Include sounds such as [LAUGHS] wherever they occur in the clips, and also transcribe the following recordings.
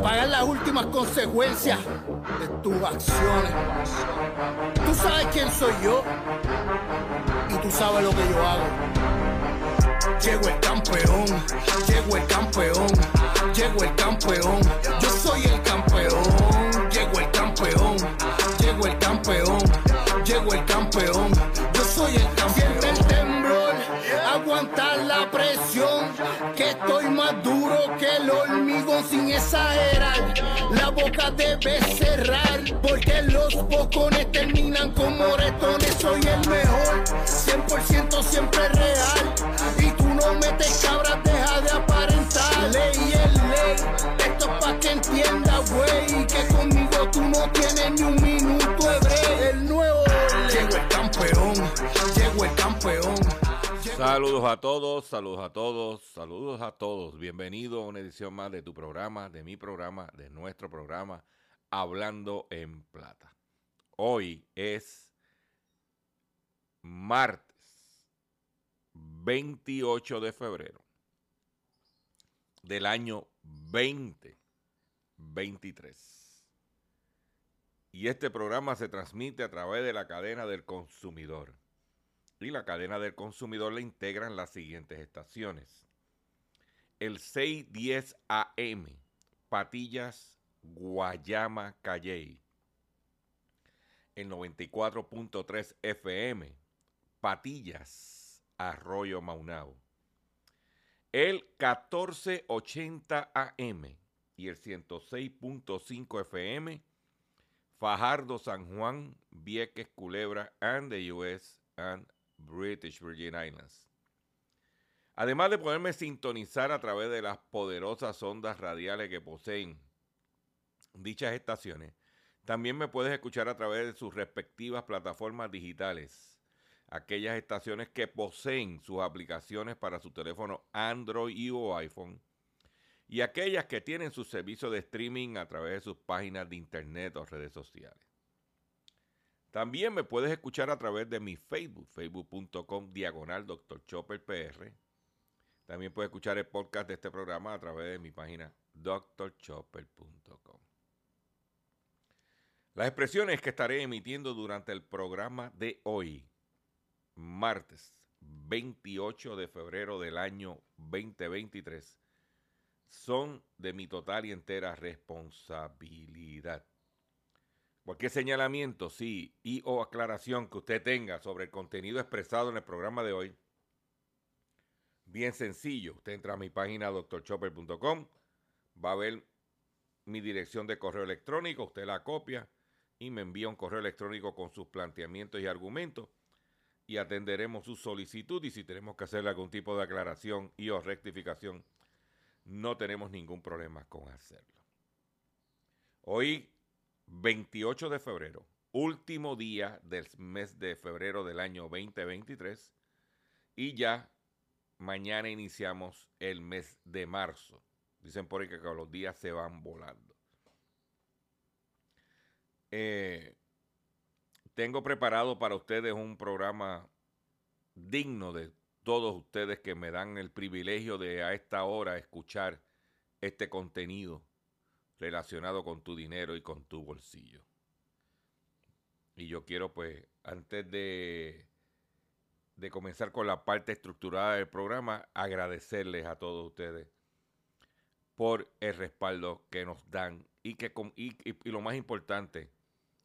Para pagar las últimas consecuencias de tus acciones. Tú sabes quién soy yo y tú sabes lo que yo hago. Llego el campeón, llego el campeón, llego el campeón, yo soy el campeón, estoy más duro que el hormigón sin exagerar. La boca debe cerrar, porque los bocones terminan como moretones. Soy el mejor, 100% siempre real. Y tú no metes cabras, deja de aparentar. Ley es ley, esto es pa' que entienda, güey. Que conmigo tú no tienes ni un Saludos a todos, saludos a todos, saludos a todos. Bienvenido a una edición más de tu programa, de mi programa, de nuestro programa, Hablando en Plata. Hoy es martes 28 de febrero del año 2023. Y este programa se transmite a través de la cadena del consumidor y la cadena del consumidor le integran las siguientes estaciones. El 610 AM, Patillas, Guayama, Calley. El 94.3 FM, Patillas, Arroyo Maunao. El 1480 AM y el 106.5 FM, Fajardo, San Juan, Vieques, Culebra, and the US and British Virgin Islands. Además de poderme sintonizar a través de las poderosas ondas radiales que poseen dichas estaciones, también me puedes escuchar a través de sus respectivas plataformas digitales. Aquellas estaciones que poseen sus aplicaciones para su teléfono Android o iPhone. Y aquellas que tienen su servicio de streaming a través de sus páginas de internet o redes sociales. También me puedes escuchar a través de mi Facebook, facebook.com diagonal Dr. Chopper PR. También puedes escuchar el podcast de este programa a través de mi página drchopper.com. Las expresiones que estaré emitiendo durante el programa de hoy, martes 28 de febrero del año 2023, son de mi total y entera responsabilidad. Cualquier señalamiento, sí, y o aclaración que usted tenga sobre el contenido expresado en el programa de hoy, bien sencillo. Usted entra a mi página doctorchopper.com, va a ver mi dirección de correo electrónico, usted la copia y me envía un correo electrónico con sus planteamientos y argumentos y atenderemos su solicitud y si tenemos que hacerle algún tipo de aclaración y o rectificación, no tenemos ningún problema con hacerlo. Hoy 28 de febrero, último día del mes de febrero del año 2023 y ya mañana iniciamos el mes de marzo. Dicen por ahí que los días se van volando. Eh, tengo preparado para ustedes un programa digno de todos ustedes que me dan el privilegio de a esta hora escuchar este contenido relacionado con tu dinero y con tu bolsillo. Y yo quiero, pues, antes de, de comenzar con la parte estructurada del programa, agradecerles a todos ustedes por el respaldo que nos dan y que y, y, lo más importante,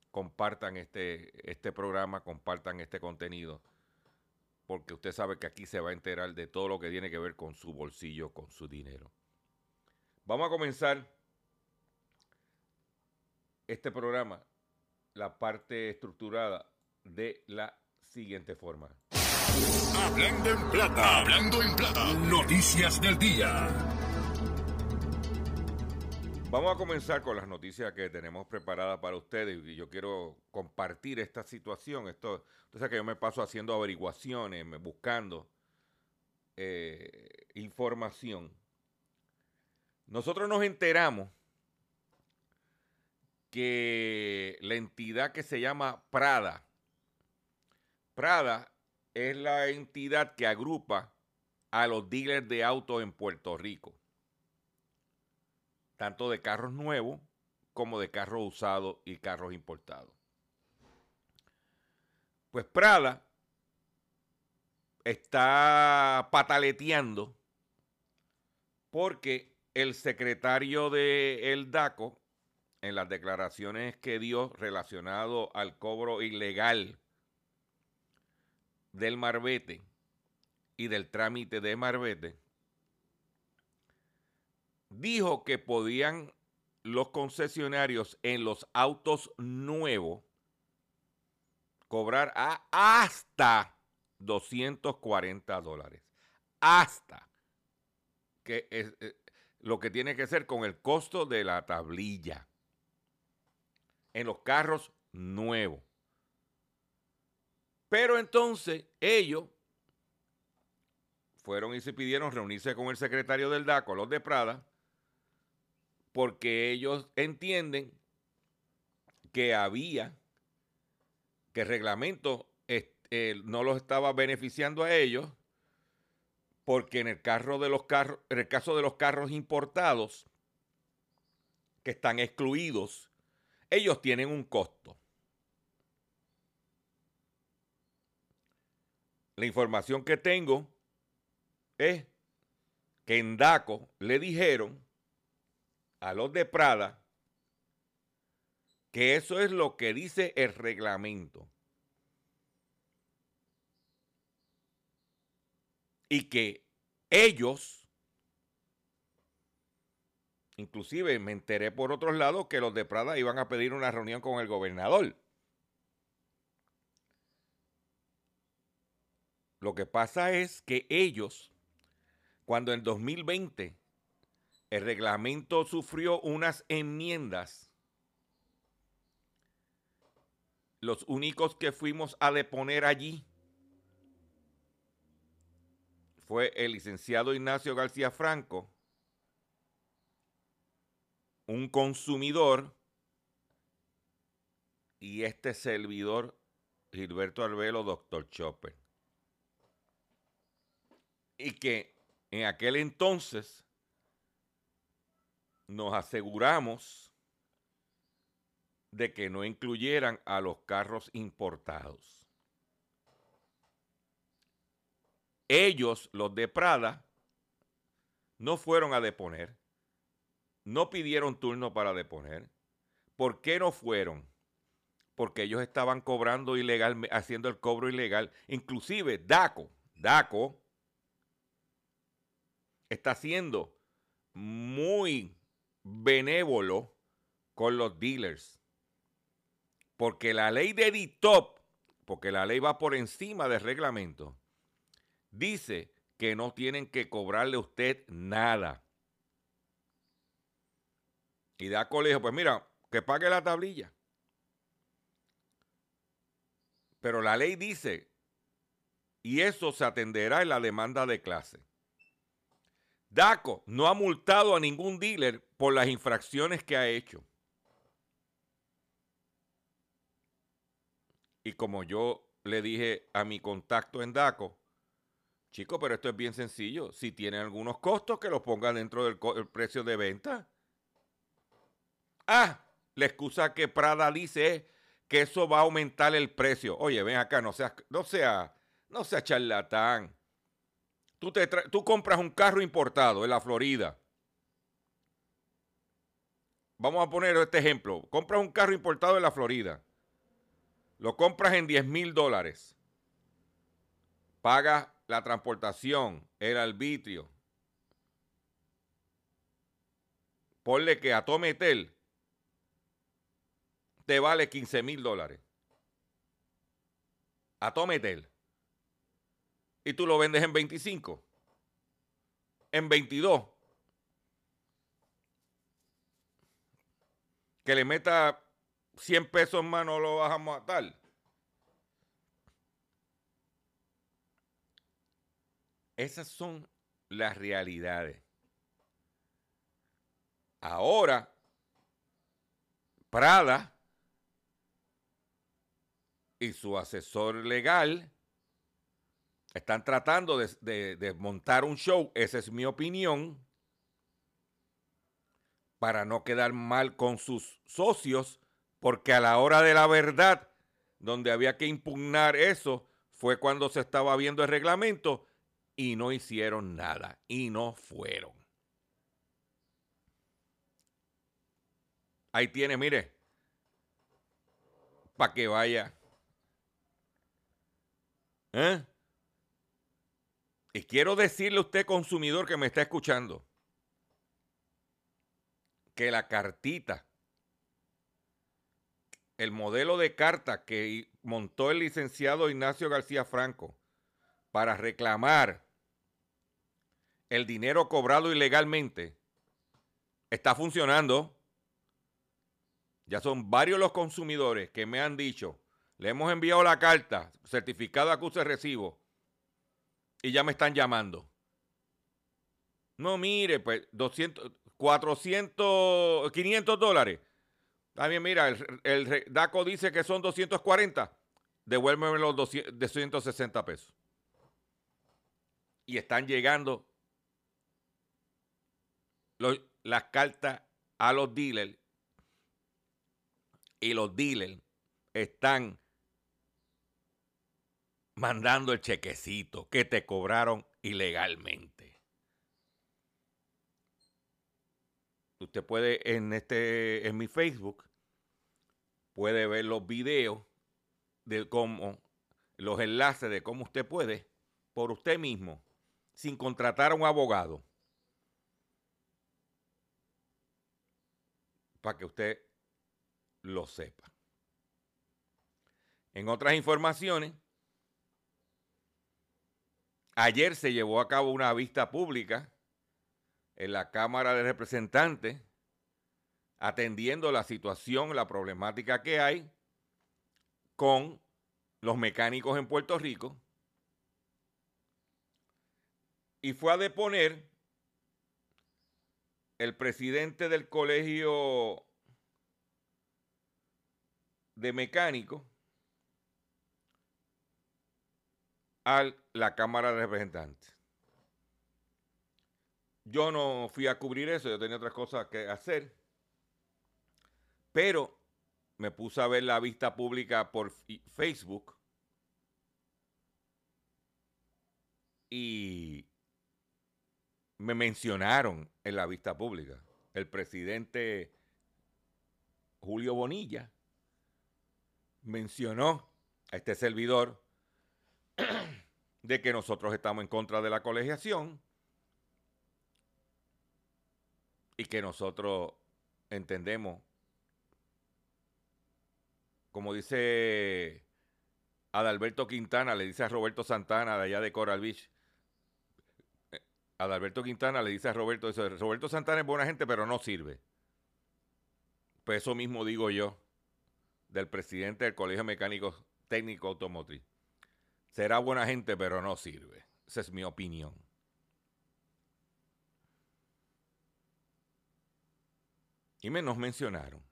compartan este, este programa, compartan este contenido, porque usted sabe que aquí se va a enterar de todo lo que tiene que ver con su bolsillo, con su dinero. Vamos a comenzar este programa, la parte estructurada, de la siguiente forma. Hablando en plata. Hablando en plata. Noticias del día. Vamos a comenzar con las noticias que tenemos preparadas para ustedes y yo quiero compartir esta situación. Esto, entonces que yo me paso haciendo averiguaciones, buscando eh, información. Nosotros nos enteramos que la entidad que se llama Prada, Prada es la entidad que agrupa a los dealers de autos en Puerto Rico, tanto de carros nuevos como de carros usados y carros importados. Pues Prada está pataleteando porque el secretario de el DACO, en las declaraciones que dio relacionado al cobro ilegal del marbete y del trámite de marbete, dijo que podían los concesionarios en los autos nuevos cobrar a hasta 240 dólares. Hasta. Que es eh, lo que tiene que ser con el costo de la tablilla. En los carros nuevos. Pero entonces ellos fueron y se pidieron reunirse con el secretario del DACO, los de Prada, porque ellos entienden que había, que el reglamento eh, no los estaba beneficiando a ellos, porque en el, carro de los en el caso de los carros importados, que están excluidos, ellos tienen un costo. La información que tengo es que en DACO le dijeron a los de Prada que eso es lo que dice el reglamento. Y que ellos, inclusive me enteré por otros lados que los de Prada iban a pedir una reunión con el gobernador. Lo que pasa es que ellos, cuando en 2020 el reglamento sufrió unas enmiendas, los únicos que fuimos a deponer allí fue el licenciado Ignacio García Franco, un consumidor y este servidor Gilberto Arbelo, doctor Chopper y que en aquel entonces nos aseguramos de que no incluyeran a los carros importados. Ellos, los de Prada, no fueron a deponer, no pidieron turno para deponer. ¿Por qué no fueron? Porque ellos estaban cobrando ilegal, haciendo el cobro ilegal. Inclusive DACO, DACO está siendo muy benévolo con los dealers. Porque la ley de DITOP, porque la ley va por encima del reglamento, dice que no tienen que cobrarle a usted nada. Y da colegio, pues mira, que pague la tablilla. Pero la ley dice, y eso se atenderá en la demanda de clase. DACO no ha multado a ningún dealer por las infracciones que ha hecho. Y como yo le dije a mi contacto en DACO, chico, pero esto es bien sencillo. Si tienen algunos costos, que los pongan dentro del precio de venta. Ah, la excusa que Prada dice es que eso va a aumentar el precio. Oye, ven acá, no seas, no no sea charlatán. Tú, te tú compras un carro importado en la Florida. Vamos a poner este ejemplo. Compras un carro importado en la Florida. Lo compras en 10 mil dólares. Pagas la transportación, el arbitrio. Ponle que a Tometel te vale 15 mil dólares. A Tometel. y tú lo vendes en 25, en 22. Que le meta 100 pesos más no lo vas a matar. Esas son las realidades. Ahora, Prada y su asesor legal están tratando de, montar un show, esa es mi opinión, para no quedar mal con sus socios, porque a la hora de la verdad, donde había que impugnar eso, fue cuando se estaba viendo el reglamento y no hicieron nada y no fueron. Ahí tiene, mire, para que vaya. ¿Eh? Y quiero decirle a usted, consumidor que me está escuchando, que la cartita, el modelo de carta que montó el licenciado Ignacio García Franco para reclamar el dinero cobrado ilegalmente, está funcionando. Ya son varios los consumidores que me han dicho, le hemos enviado la carta, certificado de acuse recibo, y ya me están llamando. No, mire, pues 200, 400, 500 dólares. También, mira, el, DACO dice que son 240. Devuélveme los 260 pesos. Y están llegando las cartas a los dealers. Y los dealers están mandando el chequecito que te cobraron ilegalmente. Usted puede en este en mi Facebook puede ver los videos de cómo los enlaces de cómo usted puede por usted mismo sin contratar a un abogado para que usted lo sepa. En otras informaciones, Ayer se llevó a cabo una vista pública en la Cámara de Representantes atendiendo la situación, la problemática que hay con los mecánicos en Puerto Rico. Y fue a deponer el presidente del colegio de mecánicos, a la Cámara de Representantes. Yo no fui a cubrir eso, yo tenía otras cosas que hacer, pero me puse a ver la vista pública por Facebook y me mencionaron en la vista pública el presidente Julio Bonilla mencionó a este servidor de que nosotros estamos en contra de la colegiación y que nosotros entendemos, como dice Adalberto Quintana, le dice a Roberto Santana de allá de Coral Beach, eh, Adalberto Quintana le dice a Roberto Roberto Santana es buena gente, pero no sirve. Pues eso mismo digo yo del presidente del Colegio Mecánico Técnico Automotriz. Será buena gente, pero no sirve. Esa es mi opinión. Y me nos mencionaron.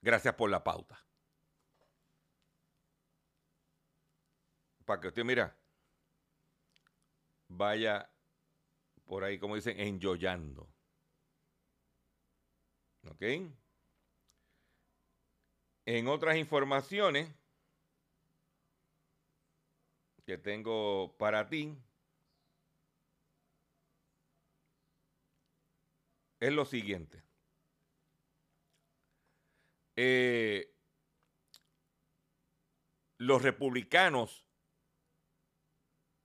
Gracias por la pauta. Para que usted, mira, vaya por ahí, como dicen, enjoyando. ¿Ok? En otras informaciones, que tengo para ti es lo siguiente. Eh, los republicanos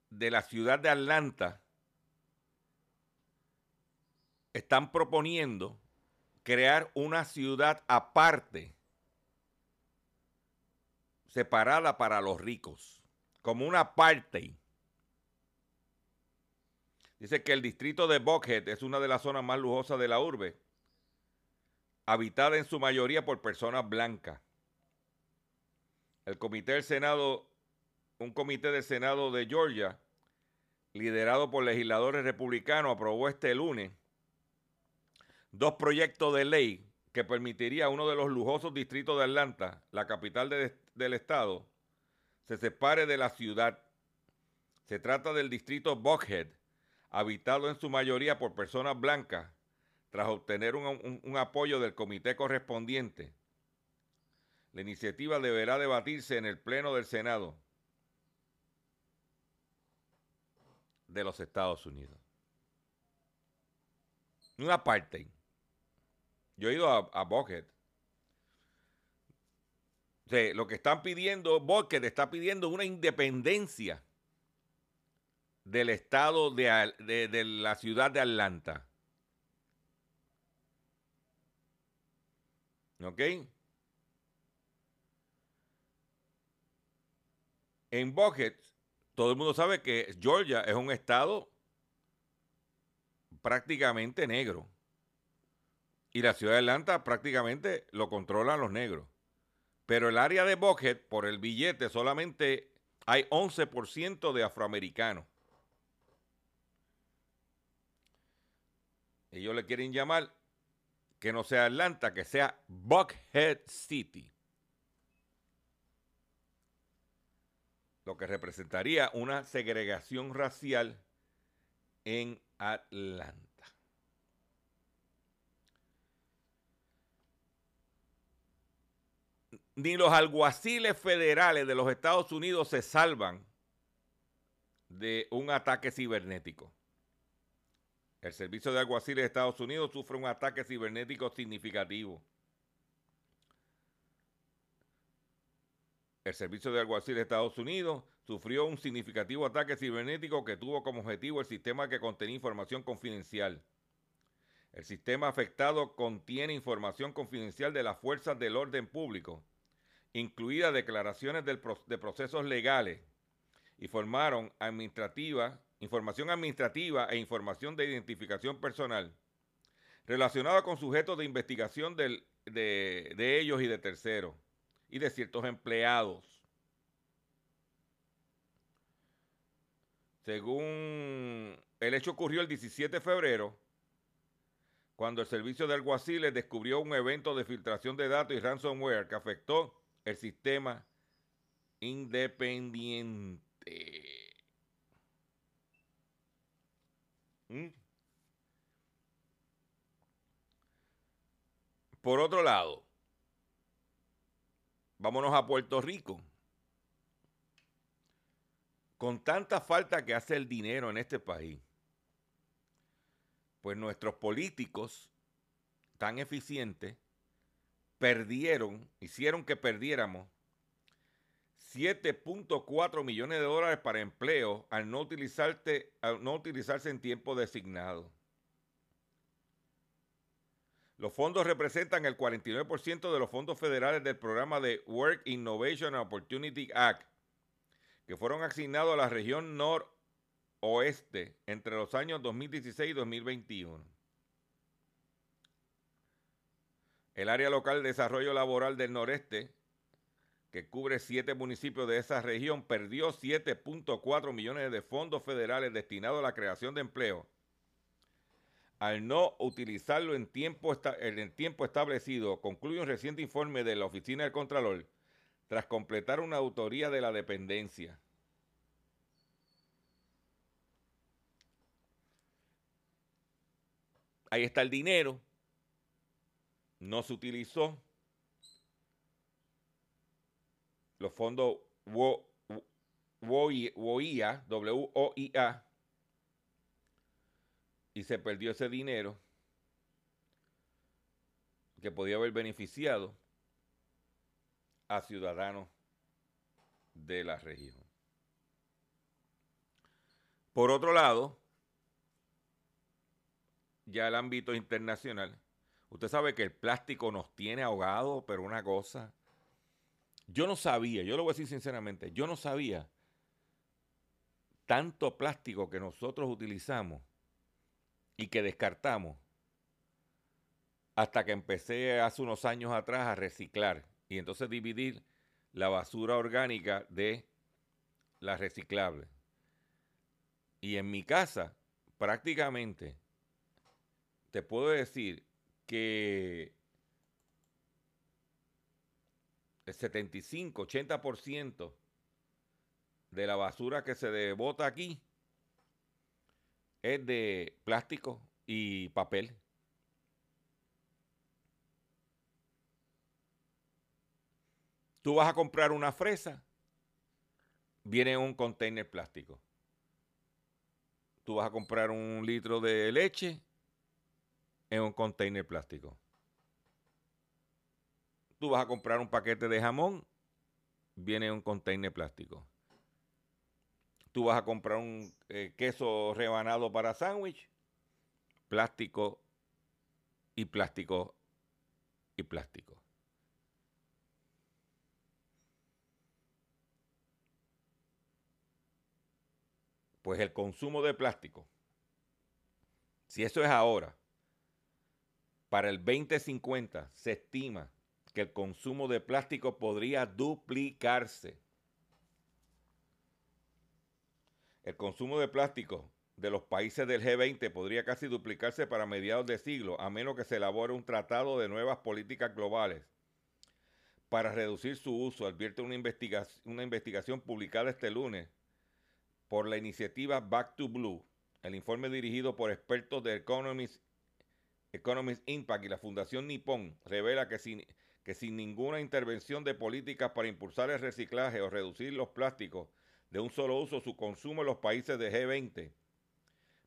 de la ciudad de Atlanta están proponiendo crear una ciudad aparte, separada para los ricos como una parte. Dice que el distrito de Buckhead es una de las zonas más lujosas de la urbe, habitada en su mayoría por personas blancas. El comité del Senado, un comité del Senado de Georgia, liderado por legisladores republicanos, aprobó este lunes dos proyectos de ley que permitiría a uno de los lujosos distritos de Atlanta, la capital del estado, se separe de la ciudad. Se trata del distrito Buckhead, habitado en su mayoría por personas blancas, tras obtener un, apoyo del comité correspondiente. La iniciativa deberá debatirse en el Pleno del Senado de los Estados Unidos. Una parte. Yo he ido a, a Buckhead. Lo que están pidiendo, Buckhead está pidiendo una independencia del estado de, de, la ciudad de Atlanta. ¿Ok? En Buckhead, todo el mundo sabe que Georgia es un estado prácticamente negro. Y la ciudad de Atlanta prácticamente lo controlan los negros. Pero el área de Buckhead, por el billete, solamente hay 11% de afroamericanos. Ellos le quieren llamar que no sea Atlanta, que sea Buckhead City. Lo que representaría una segregación racial en Atlanta. Ni los alguaciles federales de los Estados Unidos se salvan de un ataque cibernético. El Servicio de Alguaciles de Estados Unidos sufre un ataque cibernético significativo. El Servicio de Alguaciles de Estados Unidos sufrió un significativo ataque cibernético que tuvo como objetivo el sistema que contenía información confidencial. El sistema afectado contiene información confidencial de las fuerzas del orden público, incluidas declaraciones de procesos legales, y formaron administrativa información administrativa e información de identificación personal relacionada con sujetos de investigación de, de ellos y de terceros y de ciertos empleados. Según el hecho ocurrió el 17 de febrero, cuando el servicio de alguaciles descubrió un evento de filtración de datos y ransomware que afectó el sistema independiente. ¿Mm? Por otro lado, vámonos a Puerto Rico. Con tanta falta que hace el dinero en este país, pues nuestros políticos tan eficientes perdieron, hicieron que perdiéramos 7.4 millones de dólares para empleo al no, al no utilizarse en tiempo designado. Los fondos representan el 49% de los fondos federales del programa de Work Innovation Opportunity Act, que fueron asignados a la región noroeste entre los años 2016 y 2021. El área local de desarrollo laboral del noreste que cubre siete municipios de esa región, perdió 7.4 millones de fondos federales destinados a la creación de empleo al no utilizarlo en tiempo, en tiempo establecido, concluye un reciente informe de la Oficina del Contralor tras completar una autoría de la dependencia. Ahí está el dinero, no se utilizó los fondos WOIA, WOIA, y se perdió ese dinero que podía haber beneficiado a ciudadanos de la región. Por otro lado, ya el ámbito internacional, usted sabe que el plástico nos tiene ahogados, pero una cosa yo no sabía, yo lo voy a decir sinceramente, yo no sabía tanto plástico que nosotros utilizamos y que descartamos hasta que empecé hace unos años atrás a reciclar y entonces dividir la basura orgánica de la reciclable. Y en mi casa, prácticamente, te puedo decir que el 75, 80% de la basura que se debota aquí es de plástico y papel. Tú vas a comprar una fresa, viene en un container plástico. Tú vas a comprar un litro de leche en un container plástico. Tú vas a comprar un paquete de jamón, viene en un container plástico. Tú vas a comprar un eh, queso rebanado para sándwich, plástico y plástico y plástico. Pues el consumo de plástico, si eso es ahora, para el 2050 se estima que el consumo de plástico podría duplicarse. El consumo de plástico de los países del G20 podría casi duplicarse para mediados de siglo, a menos que se elabore un tratado de nuevas políticas globales para reducir su uso, advierte una investigación, publicada este lunes por la iniciativa Back to Blue, el informe dirigido por expertos de Economist, Economist Impact y la Fundación Nippon revela que sin, que sin ninguna intervención de políticas para impulsar el reciclaje o reducir los plásticos de un solo uso, su consumo en los países de G20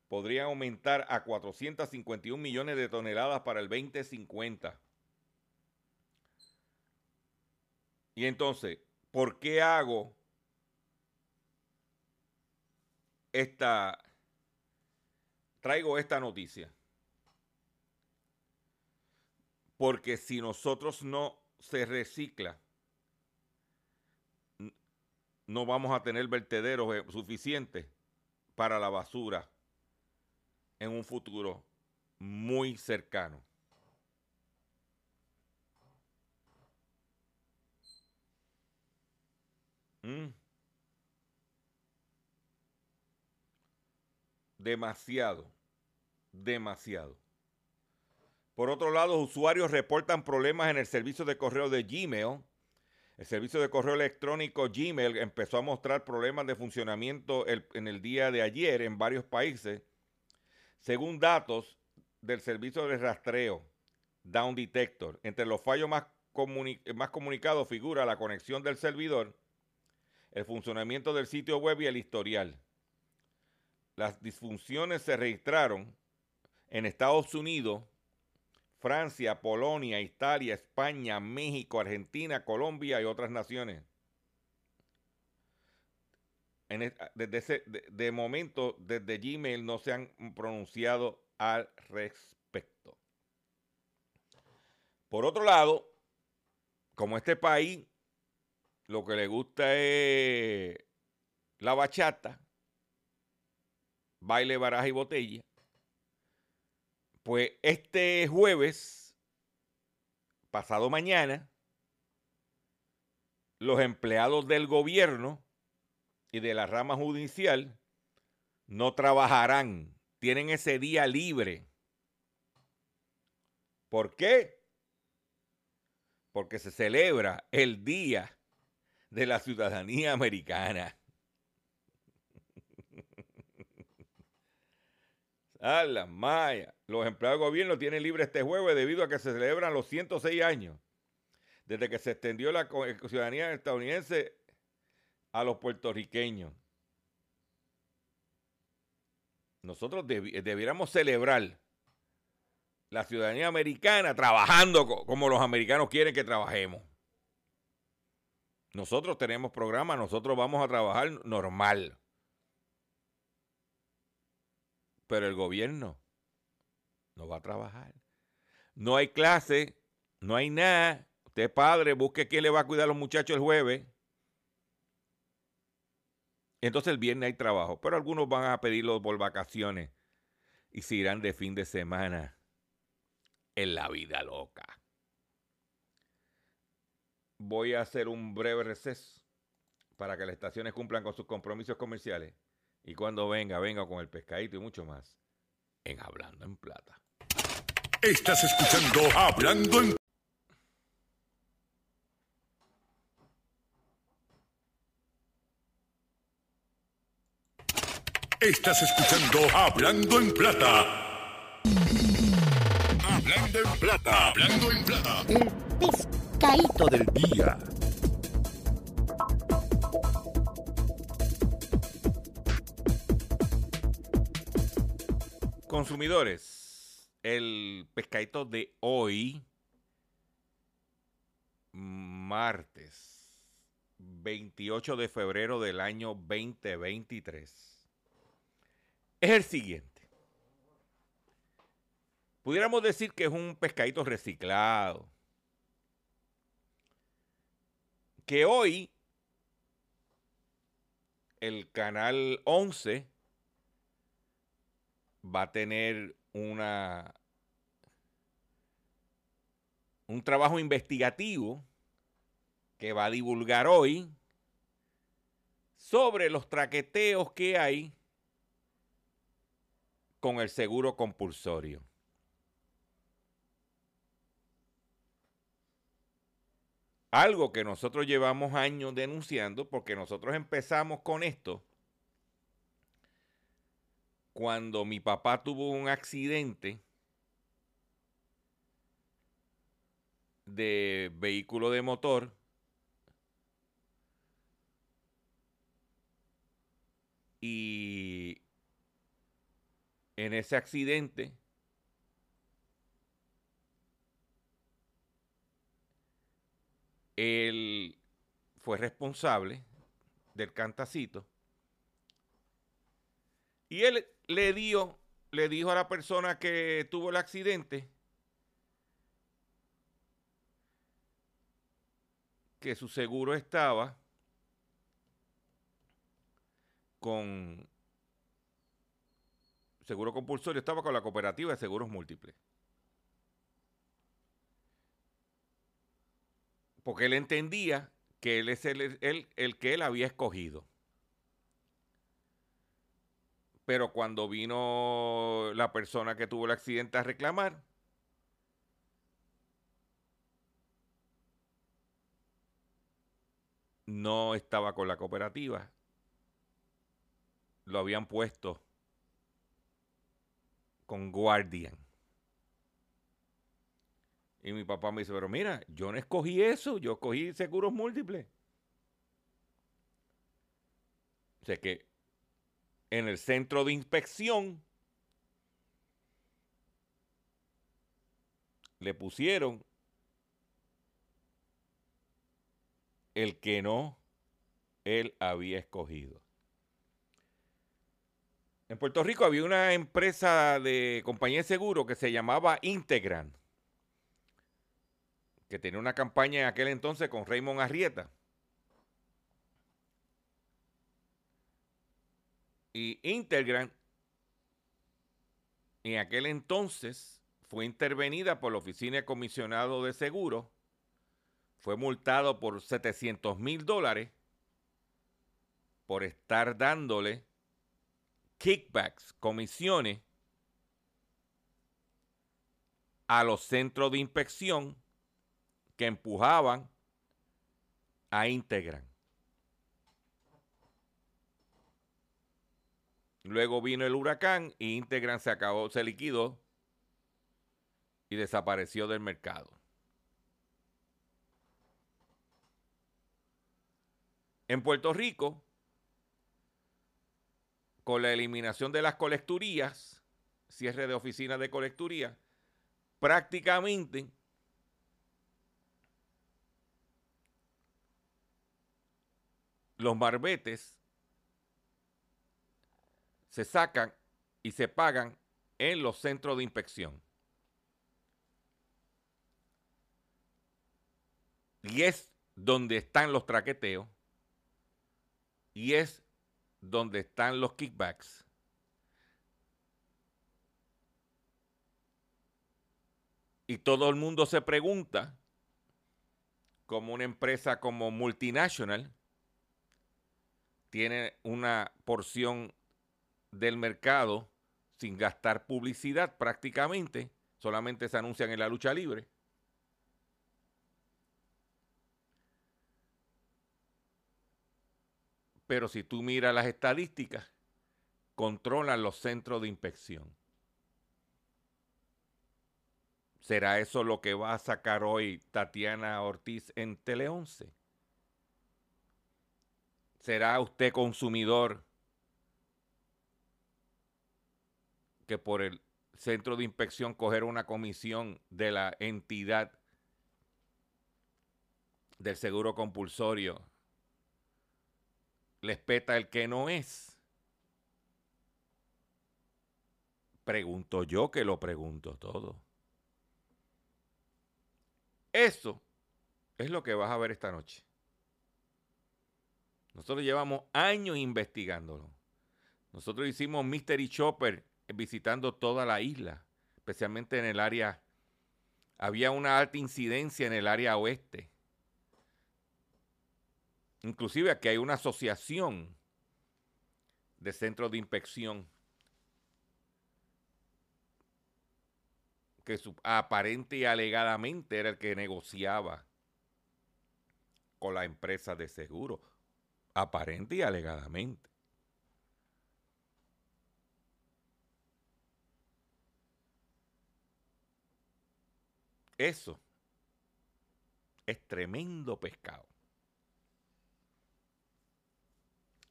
podría aumentar a 451 millones de toneladas para el 2050. Y entonces, ¿por qué hago esta, traigo esta noticia. Porque si nosotros no se recicla, no vamos a tener vertederos eh, suficientes para la basura en un futuro muy cercano. Mm. Demasiado. Demasiado. Por otro lado, usuarios reportan problemas en el servicio de correo de Gmail. El servicio de correo electrónico Gmail empezó a mostrar problemas de funcionamiento en el día de ayer en varios países. Según datos del servicio de rastreo Down Detector, entre los fallos más, más comunicados figura la conexión del servidor, el funcionamiento del sitio web y el historial. Las disfunciones se registraron en Estados Unidos, Francia, Polonia, Italia, España, México, Argentina, Colombia y otras naciones. desde de, momento, desde Gmail no se han pronunciado al respecto. Por otro lado, como este país lo que le gusta es la bachata, baile, baraja y botella. Pues este jueves, pasado mañana, los empleados del gobierno y de la rama judicial no trabajarán, tienen ese día libre. ¿Por qué? Porque se celebra el Día de la Ciudadanía Americana. A la Maya. Los empleados de gobierno tienen libre este jueves debido a que se celebran los 106 años desde que se extendió la eh, ciudadanía estadounidense a los puertorriqueños. Nosotros debiéramos celebrar la ciudadanía americana trabajando como los americanos quieren que trabajemos. Nosotros tenemos programas, nosotros vamos a trabajar normal. Pero el gobierno no va a trabajar. No hay clase, no hay nada. Usted padre, busque quién le va a cuidar a los muchachos el jueves. Entonces el viernes hay trabajo, pero algunos van a pedirlo por vacaciones y se irán de fin de semana en la vida loca. Voy a hacer un breve receso para que las estaciones cumplan con sus compromisos comerciales y cuando venga, venga con el pescadito y mucho más en Hablando en Plata. Estás escuchando Hablando en Estás escuchando Hablando en Plata. Hablando en Plata. Hablando en Plata. El pescadito del día. Consumidores, el pescadito de hoy, martes 28 de febrero del año 2023, es el siguiente. Pudiéramos decir que es un pescadito reciclado. Que hoy el canal 11 va a tener una un trabajo investigativo que va a divulgar hoy sobre los traqueteos que hay con el seguro compulsorio. Algo que nosotros llevamos años denunciando porque nosotros empezamos con esto cuando mi papá tuvo un accidente de vehículo de motor y en ese accidente él fue responsable del cantacito y él le dio, le dijo a la persona que tuvo el accidente que su seguro estaba con seguro compulsorio, estaba con la cooperativa de seguros múltiples. Porque él entendía que él es el, el que él había escogido. Pero cuando vino la persona que tuvo el accidente a reclamar, no estaba con la cooperativa. Lo habían puesto con Guardian. Y mi papá me dice, pero mira, yo no escogí eso, yo escogí seguros múltiples. O sea que en el centro de inspección le pusieron el que no él había escogido. En Puerto Rico había una empresa de compañía de seguro que se llamaba Integran, que tenía una campaña en aquel entonces con Raymond Arrieta. Y Integran en aquel entonces fue intervenida por la Oficina de Comisionado de Seguros, fue multado por 700 mil dólares por estar dándole kickbacks, comisiones a los centros de inspección que empujaban a Integran. Luego vino el huracán y Integran se acabó, se liquidó y desapareció del mercado. En Puerto Rico, con la eliminación de las colecturías, cierre de oficinas de colecturía, prácticamente los marbetes se sacan y se pagan en los centros de inspección. Y es donde están los traqueteos y es donde están los kickbacks. Y todo el mundo se pregunta, como una empresa como multinational tiene una porción del mercado sin gastar publicidad prácticamente, solamente se anuncian en la lucha libre. Pero si tú miras las estadísticas, controlan los centros de inspección. ¿Será eso lo que va a sacar hoy Tatiana Ortiz en Tele 11? ¿Será usted consumidor que por el centro de inspección coger una comisión de la entidad del seguro compulsorio les peta el que no es? Pregunto yo que lo pregunto todo. Eso es lo que vas a ver esta noche. Nosotros llevamos años investigándolo. Nosotros hicimos Mystery Chopper visitando toda la isla, especialmente en el área. Había una alta incidencia en el área oeste. Inclusive aquí hay una asociación de centros de inspección que aparente y alegadamente era el que negociaba con la empresa de seguro. Aparente y alegadamente. Eso es tremendo pescado.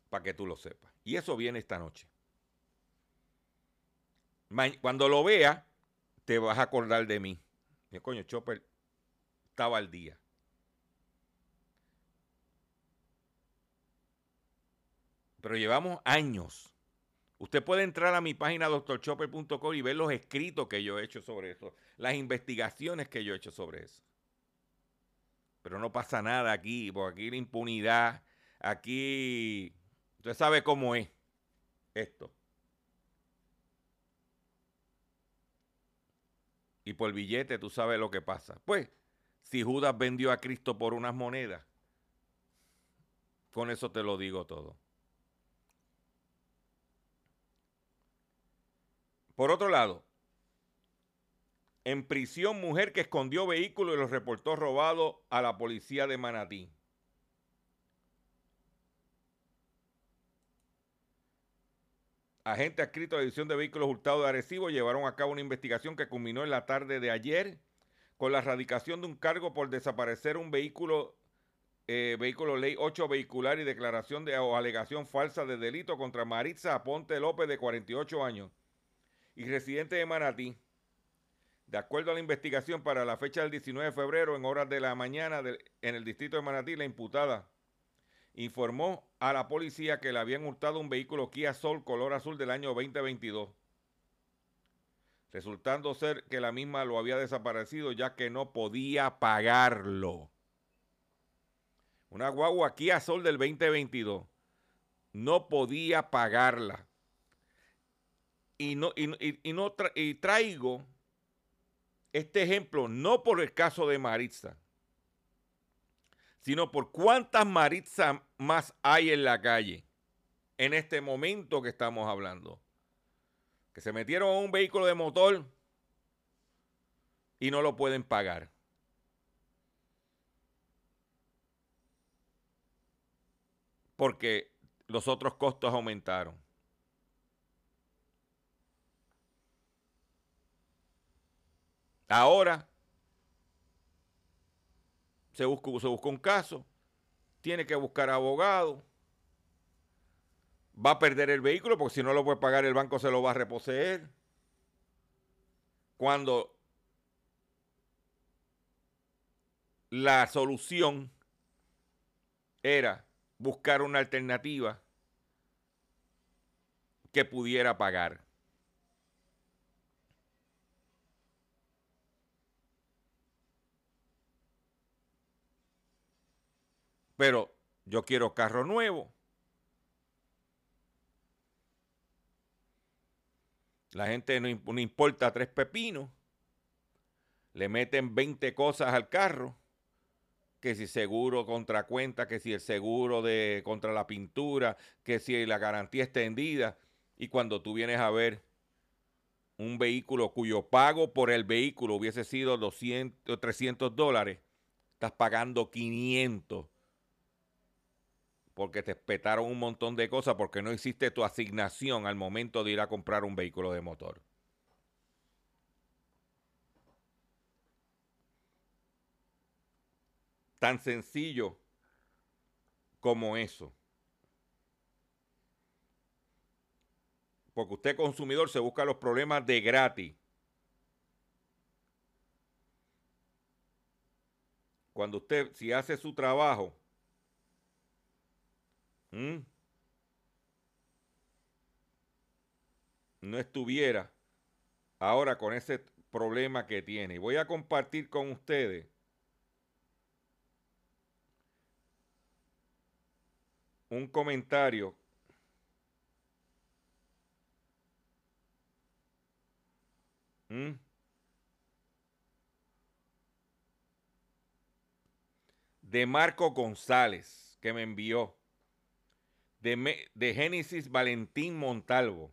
para que tú lo sepas. Y eso viene esta noche. Cuando lo vea, te vas a acordar de mí. Mi coño, Chopper estaba al día. Pero llevamos años. Usted puede entrar a mi página doctorchopper.com y ver los escritos que yo he hecho sobre eso, las investigaciones que yo he hecho sobre eso. Pero no pasa nada aquí, porque aquí la impunidad, aquí Usted sabe cómo es esto. Y por billete tú sabes lo que pasa. Pues, si Judas vendió a Cristo por unas monedas, con eso te lo digo todo. Por otro lado, en prisión mujer que escondió vehículos y los reportó robados a la policía de Manatí. Agentes adscritos a la División de Vehículos Hurtados de Arecibo llevaron a cabo una investigación que culminó en la tarde de ayer con la erradicación de un cargo por desaparecer un vehículo, eh, vehículo ley 8 vehicular y declaración de o alegación falsa de delito contra Maritza Aponte López de 48 años y residente de Manatí. De acuerdo a la investigación, para la fecha del 19 de febrero, en horas de la mañana, en el distrito de Manatí, la imputada informó a la policía que le habían hurtado un vehículo Kia Soul color azul del año 2022, resultando ser que la misma lo había desaparecido ya que no podía pagarlo. Una guagua Kia Soul del 2022. No podía pagarla. Y, no, y, no y traigo este ejemplo no por el caso de Maritza, sino por cuántas Maritza más hay en la calle en este momento que estamos hablando. Que se metieron a un vehículo de motor y no lo pueden pagar. Porque los otros costos aumentaron. Ahora se busca, se un caso, tiene que buscar abogado, va a perder el vehículo porque si no lo puede pagar el banco se lo va a reposeer. Cuando la solución era buscar una alternativa que pudiera pagar. pero yo quiero carro nuevo. La gente no, no importa tres pepinos. Le meten 20 cosas al carro. Que si seguro contra cuenta, que si el seguro de contra la pintura, que si la garantía extendida. Y cuando tú vienes a ver un vehículo cuyo pago por el vehículo hubiese sido 200, 300 dólares, estás pagando 500 porque te espetaron un montón de cosas porque no hiciste tu asignación al momento de ir a comprar un vehículo de motor. Tan sencillo como eso. Porque usted consumidor se busca los problemas de gratis. Cuando usted, si hace su trabajo, no estuviera ahora con ese problema que tiene. Y voy a compartir con ustedes un comentario ¿Mm? de Marco González que me envió de, Génesis Valentín Montalvo.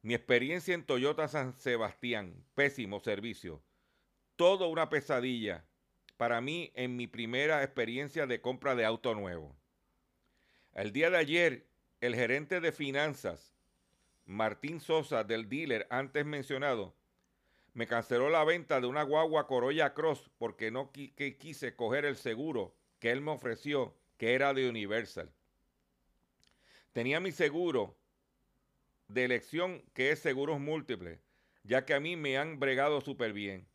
Mi experiencia en Toyota San Sebastián, pésimo servicio. Todo una pesadilla para mí en mi primera experiencia de compra de auto nuevo. El día de ayer, el gerente de finanzas, Martín Sosa, del dealer antes mencionado, me canceló la venta de una guagua Corolla Cross porque no quise coger el seguro que él me ofreció, que era de Universal. Tenía mi seguro de elección, que es seguros múltiples, ya que a mí me han bregado súper bien.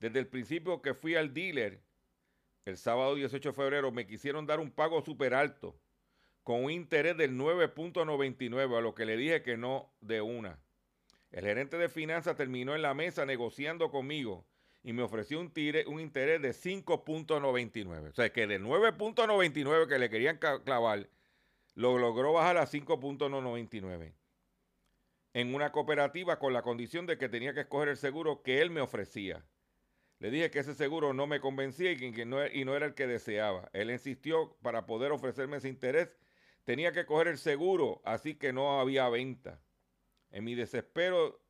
Desde el principio que fui al dealer, el sábado 18 de febrero, me quisieron dar un pago súper alto con un interés del 9.99, a lo que le dije que no de una. El gerente de finanzas terminó en la mesa negociando conmigo y me ofreció un, un interés de 5.99. O sea, que de 9.99 que le querían clavar, lo logró bajar a 5.99. En una cooperativa con la condición de que tenía que escoger el seguro que él me ofrecía. Le dije que ese seguro no me convencía y que no, y no era el que deseaba. Él insistió para poder ofrecerme ese interés Tenía que coger el seguro, así que no había venta. En mi desespero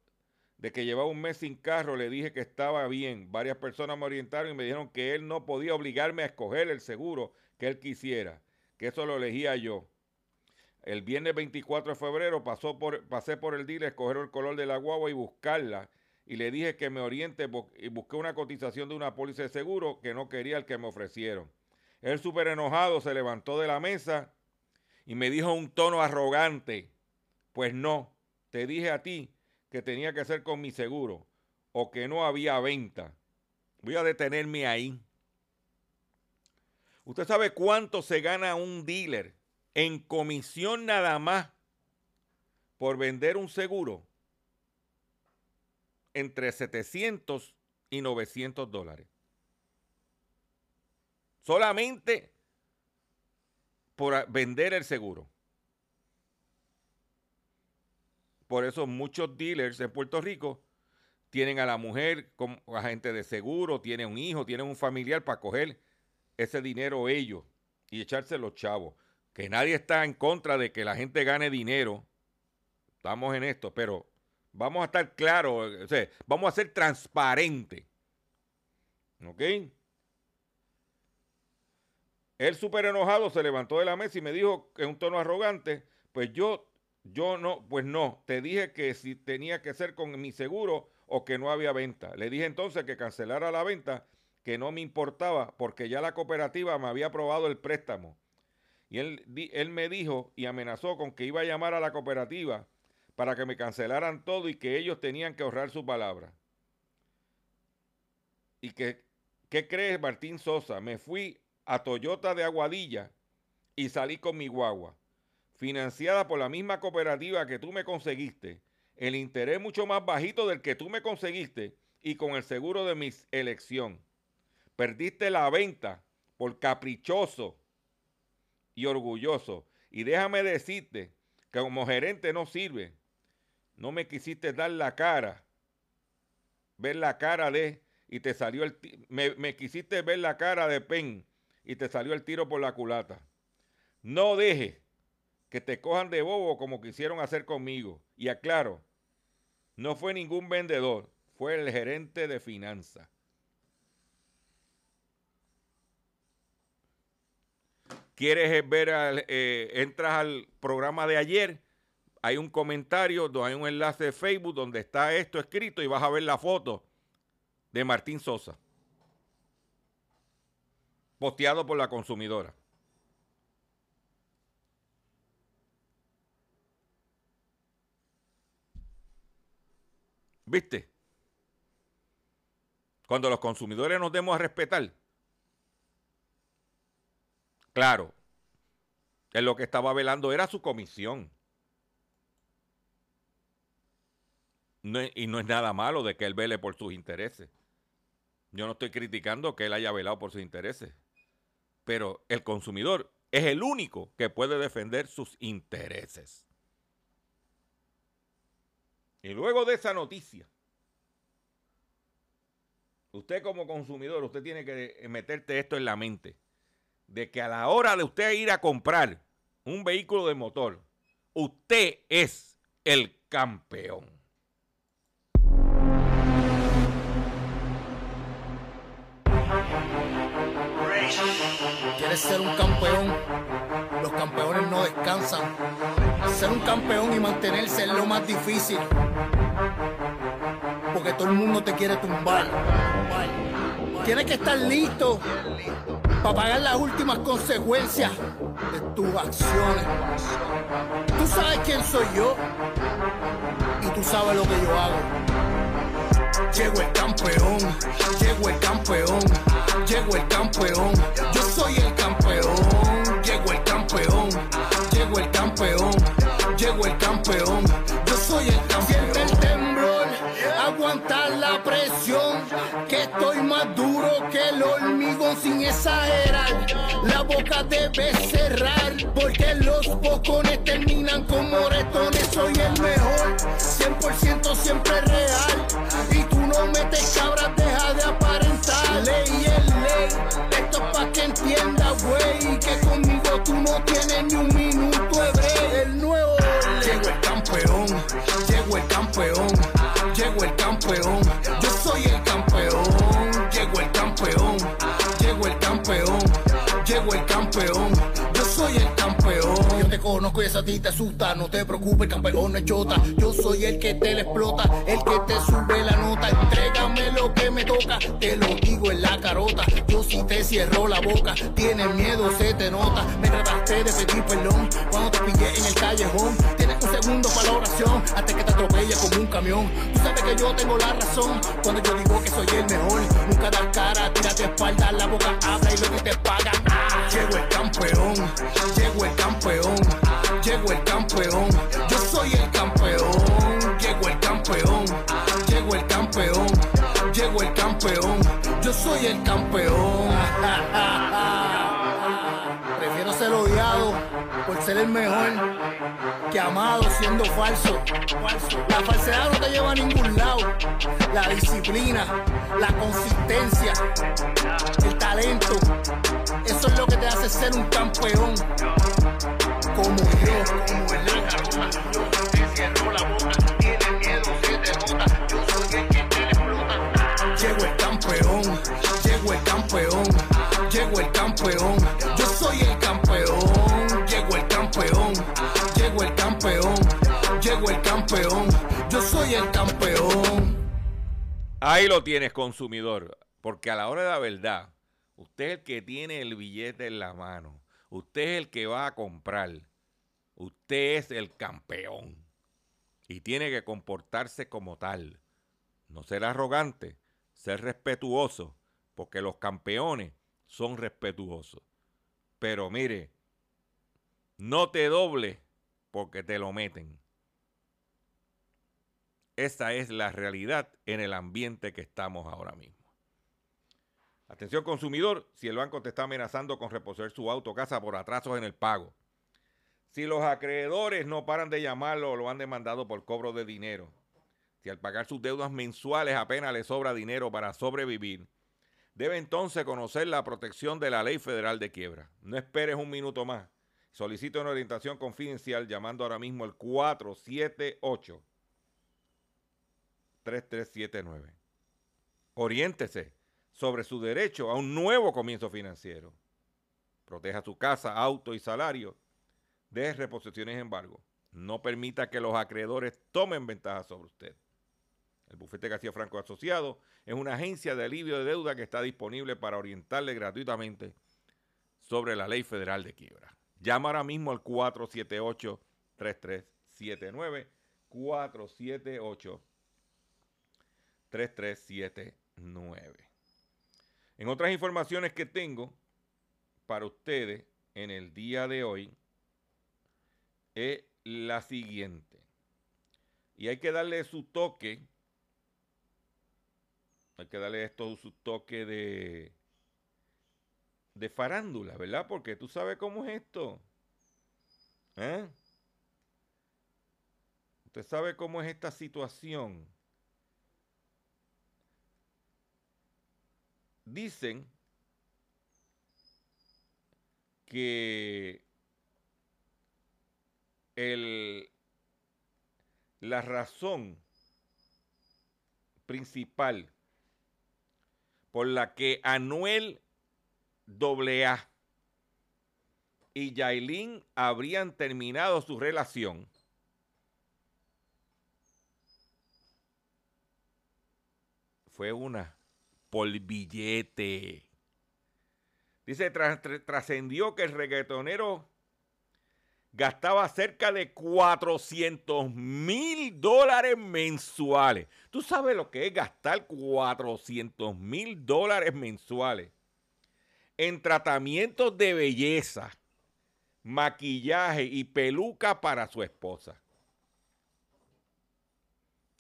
de que llevaba un mes sin carro, le dije que estaba bien. Varias personas me orientaron y me dijeron que él no podía obligarme a escoger el seguro que él quisiera, que eso lo elegía yo. El viernes 24 de febrero pasó por, pasé por el dealer, escoger el color de la guagua y buscarla. Y le dije que me oriente y busqué una cotización de una póliza de seguro que no quería el que me ofrecieron. Él súper enojado se levantó de la mesa y me dijo un tono arrogante, pues no, te dije a ti que tenía que ser con mi seguro o que no había venta. Voy a detenerme ahí. ¿Usted sabe cuánto se gana un dealer en comisión nada más por vender un seguro? Entre 700 y 900 dólares. Solamente por vender el seguro. Por eso muchos dealers en Puerto Rico tienen a la mujer como agente de seguro, tienen un hijo, tienen un familiar para coger ese dinero ellos y echarse los chavos. Que nadie está en contra de que la gente gane dinero. Estamos en esto, pero vamos a estar claros, sea, vamos a ser transparentes. ¿Ok? Él súper enojado se levantó de la mesa y me dijo en un tono arrogante, pues yo, yo no, pues no, te dije que si tenía que ser con mi seguro o que no había venta. Le dije entonces que cancelara la venta, que no me importaba porque ya la cooperativa me había aprobado el préstamo. Y él, me dijo y amenazó con que iba a llamar a la cooperativa para que me cancelaran todo y que ellos tenían que ahorrar su palabra. Y que, ¿qué crees, Martín Sosa? Me fui a Toyota de Aguadilla y salí con mi guagua, financiada por la misma cooperativa que tú me conseguiste, el interés mucho más bajito del que tú me conseguiste y con el seguro de mi elección. Perdiste la venta por caprichoso y orgulloso. Y déjame decirte que como gerente no sirve. no me quisiste dar la cara, ver la cara de, y te salió el, me, me quisiste ver la cara de Pen y te salió el tiro por la culata. No deje que te cojan de bobo como quisieron hacer conmigo. Y aclaro, no fue ningún vendedor, fue el gerente de finanzas. ¿Quieres ver, eh, entras al programa de ayer? Hay un comentario, hay un enlace de Facebook donde está esto escrito y vas a ver la foto de Martín Sosa, posteado por la consumidora. ¿Viste? Cuando los consumidores nos demos a respetar, claro, en lo que estaba velando era su comisión. y no es nada malo de que él vele por sus intereses. Yo no estoy criticando que él haya velado por sus intereses. Pero el consumidor es el único que puede defender sus intereses. Y luego de esa noticia, usted como consumidor, usted tiene que meterte esto en la mente, de que a la hora de usted ir a comprar un vehículo de motor, usted es el campeón. ¿Quieres ser un campeón? Los campeones no descansan. Ser un campeón y mantenerse es lo más difícil. Porque todo el mundo te quiere tumbar. Tienes que estar listo para pagar las últimas consecuencias de tus acciones. Tú sabes quién soy yo y tú sabes lo que yo hago. Llego el campeón, llego el campeón, llego el campeón, sin exagerar. La boca debe cerrar, porque los bocones terminan con moretones. Soy el mejor, 100% siempre real. A ti te asusta. No te preocupes, campeón no es chota. Yo soy el que te le explota, el que te sube la nota. Entrégame lo que me toca, te lo digo en la carota. Yo si te cierro la boca, tienes miedo, se te nota. Me trataste de pedir perdón cuando te pillé en el callejón. Tienes un segundo para la oración, antes que te atropelle como un camión. Tú sabes que yo tengo la razón cuando yo digo que soy el mejor. Nunca das cara, tírate espalda, la boca habla y lo que te paga. Ah, Llego el campeón, llego el campeón, llego el campeón. Yo soy el campeón, llego el campeón, llego el campeón, llego el campeón. Yo soy el campeón. [LAUGHS] Prefiero ser odiado por ser el mejor que amado siendo falso. La falsedad no te lleva a ningún lado. La disciplina, la consistencia, el talento, eso es lo que te hace ser un campeón. Como yo, el la yo te cierro la boca, tienes miedo, se te nota, yo soy el que te explota. Llego el campeón, llego el campeón, llego el campeón, yo soy el campeón, llego el campeón, llego el campeón, llego el campeón, yo soy el campeón. Ahí lo tienes, consumidor. Porque a la hora de la verdad, usted es el que tiene el billete en la mano. Usted es el que va a comprar. Usted es el campeón. Y tiene que comportarse como tal. No ser arrogante, ser respetuoso. Porque los campeones son respetuosos. Pero mire, no te doble porque te lo meten. Esa es la realidad en el ambiente que estamos ahora mismo. Atención consumidor, si el banco te está amenazando con reposer su auto o casa por atrasos en el pago, Si los acreedores no paran de llamarlo o lo han demandado por cobro de dinero, si al pagar sus deudas mensuales apenas le sobra dinero para sobrevivir, debe entonces conocer la protección de la ley federal de quiebra. No esperes un minuto más. Solicito una orientación confidencial llamando ahora mismo al 478 3379. Oriéntese sobre su derecho a un nuevo comienzo financiero. Proteja su casa, auto y salario de reposiciones embargo. No permita que los acreedores tomen ventaja sobre usted. El bufete García Franco Asociado es una agencia de alivio de deuda que está disponible para orientarle gratuitamente sobre la ley federal de quiebra. Llama ahora mismo al 478-3379. 478-3379. En otras informaciones que tengo para ustedes en el día de hoy es la siguiente. Y hay que darle su toque hay que darle esto su toque de, de farándula, ¿verdad? Porque tú sabes cómo es esto. ¿Eh? Usted sabe cómo es esta situación. Dicen que el, la razón principal por la que Anuel AA y Yailin habrían terminado su relación. Fue una por billete. Dice, trascendió que el reggaetonero gastaba cerca de 400 mil dólares mensuales. ¿Tú sabes lo que es gastar 400 mil dólares mensuales en tratamientos de belleza, maquillaje y peluca para su esposa?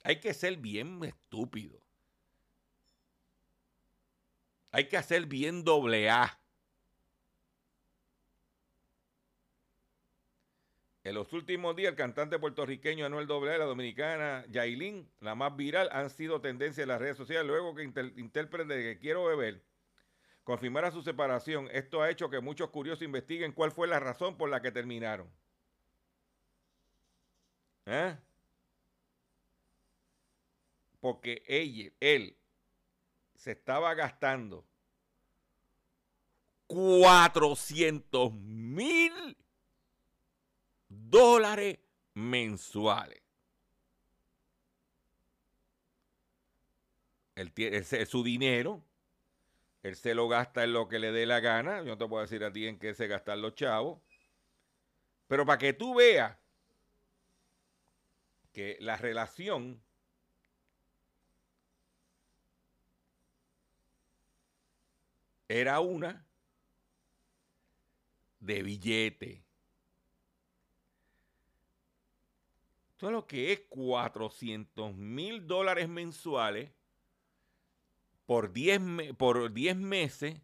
Hay que ser bien estúpido. Hay que hacer bien doble A En los últimos días, el cantante puertorriqueño Anuel AA y la dominicana Yailin, la más viral, han sido tendencia en las redes sociales luego que inter intérprete de que quiero beber confirmara su separación. Esto ha hecho que muchos curiosos investiguen cuál fue la razón por la que terminaron. ¿Eh? Porque ella, él se estaba gastando 400 mil dólares mensuales. Él tiene, es su dinero, él se lo gasta en lo que le dé la gana. Yo no te puedo decir a ti en qué se gastan los chavos. Pero para que tú veas que la relación era una de billete. Todo lo que es 400 mil dólares mensuales por 10, por 10 meses.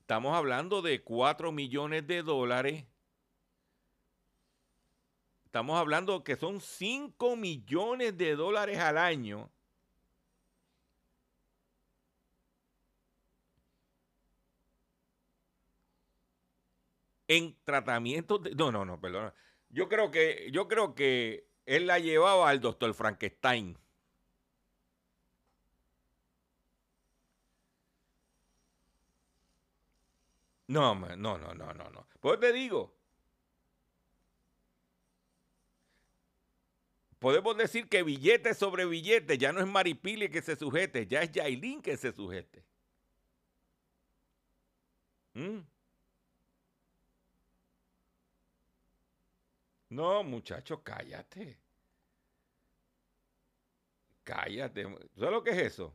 Estamos hablando de 4 millones de dólares. Estamos hablando que son 5 millones de dólares al año. En tratamiento de... No, no, no, perdona. Yo creo que, yo creo que él la llevaba al doctor Frankenstein. No, no, no, no, no, no. Pues te digo. Podemos decir que billete sobre billete ya no es Maripili que se sujete, ya es Yailin que se sujete. ¿Mm? No, muchacho, cállate. Cállate. ¿Sabes lo que es eso?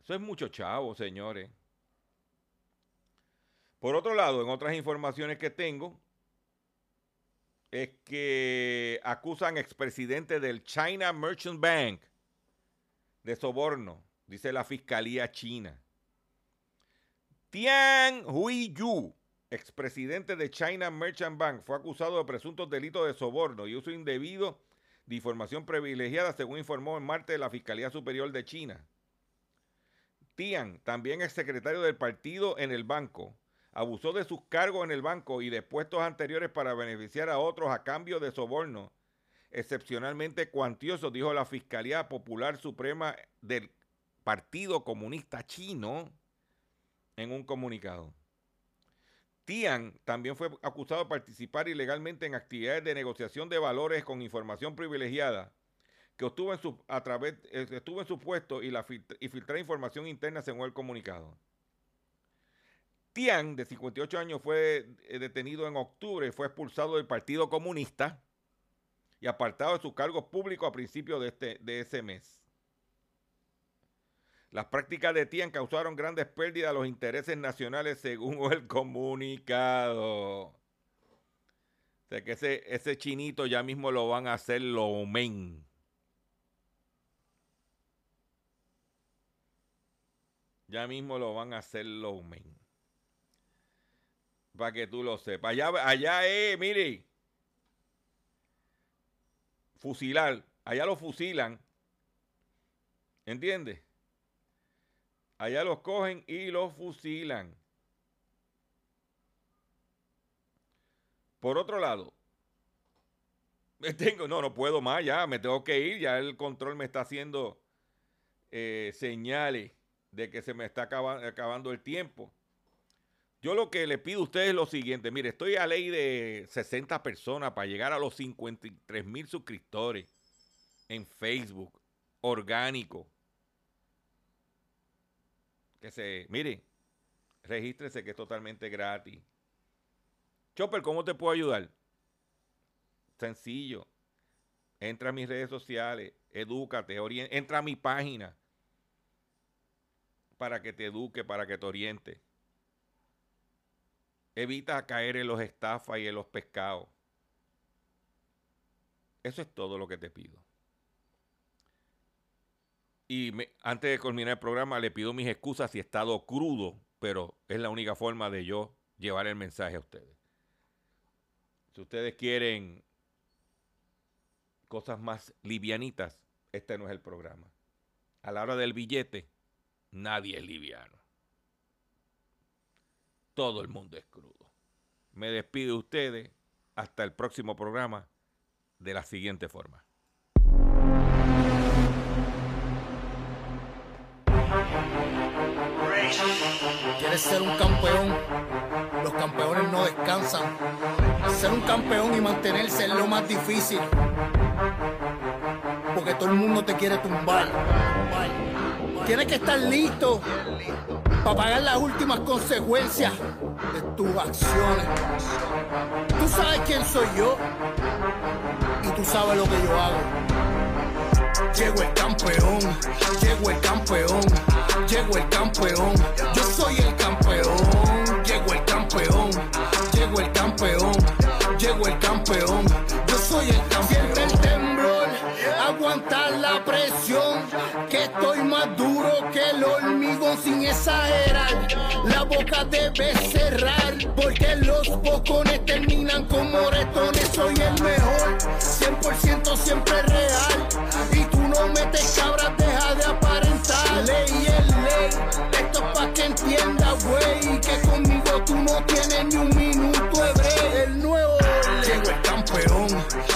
Eso es mucho chavo, señores. Por otro lado, en otras informaciones que tengo, es que acusan expresidente del China Merchant Bank de soborno, dice la Fiscalía China Tian Hui-yu, expresidente de China Merchant Bank, fue acusado de presuntos delitos de soborno y uso indebido de información privilegiada, según informó en martes la Fiscalía Superior de China. Tian, también ex secretario del partido en el banco, abusó de sus cargos en el banco y de puestos anteriores para beneficiar a otros a cambio de soborno excepcionalmente cuantioso, dijo la Fiscalía Popular Suprema del Partido Comunista Chino en un comunicado. Tian también fue acusado de participar ilegalmente en actividades de negociación de valores con información privilegiada que obtuvo a través, eh, estuvo en su puesto y, la información interna según el comunicado. Tian, de 58 años, fue eh, detenido en octubre fue expulsado del Partido Comunista y apartado de sus cargos públicos a principios de, este, de ese mes. Las prácticas de Tian causaron grandes pérdidas a los intereses nacionales según [LAUGHS] el comunicado. O sea que ese, ese chinito ya mismo lo van a hacer lo men. Ya mismo lo van a hacer lo men. Para que tú lo sepas. Allá, allá eh, mire. Fusilar. Allá lo fusilan. ¿Entiendes? Allá los cogen y los fusilan. Por otro lado, tengo, no, no puedo más, ya me tengo que ir, ya el control me está haciendo eh, señales de que se me está acabando el tiempo. Yo lo que le pido a ustedes es lo siguiente, mire, estoy a ley de 60 personas para llegar a los 53 mil suscriptores en Facebook, orgánico que se, mire, regístrese que es totalmente gratis. Chopper, ¿cómo te puedo ayudar? Sencillo. Entra a mis redes sociales, edúcate, entra a mi página para que te eduque, para que te oriente. Evita caer en los estafas y en los pescados. Eso es todo lo que te pido. Y antes de culminar el programa, le pido mis excusas si he estado crudo, pero es la única forma de yo llevar el mensaje a ustedes. Si ustedes quieren cosas más livianitas, este no es el programa. A la hora del billete, nadie es liviano. Todo el mundo es crudo. Me despido de ustedes hasta el próximo programa de la siguiente forma. ¿Quieres ser un campeón? Los campeones no descansan. Ser un campeón y mantenerse es lo más difícil. Porque todo el mundo te quiere tumbar. Tienes que estar listo para pagar las últimas consecuencias de tus acciones. Tú sabes quién soy yo y tú sabes lo que yo hago. Llegó el campeón, llegó el campeón, llegó el campeón. Yo soy el campeón, llegó el campeón, llegó el campeón, llegó el campeón. Yo soy el campeón. Siente el temblor, aguantar la presión, que estoy más duro que el hormigón sin exagerar. La boca debe cerrar, porque los bocones terminan con moretones. Soy el mejor, 100% siempre real.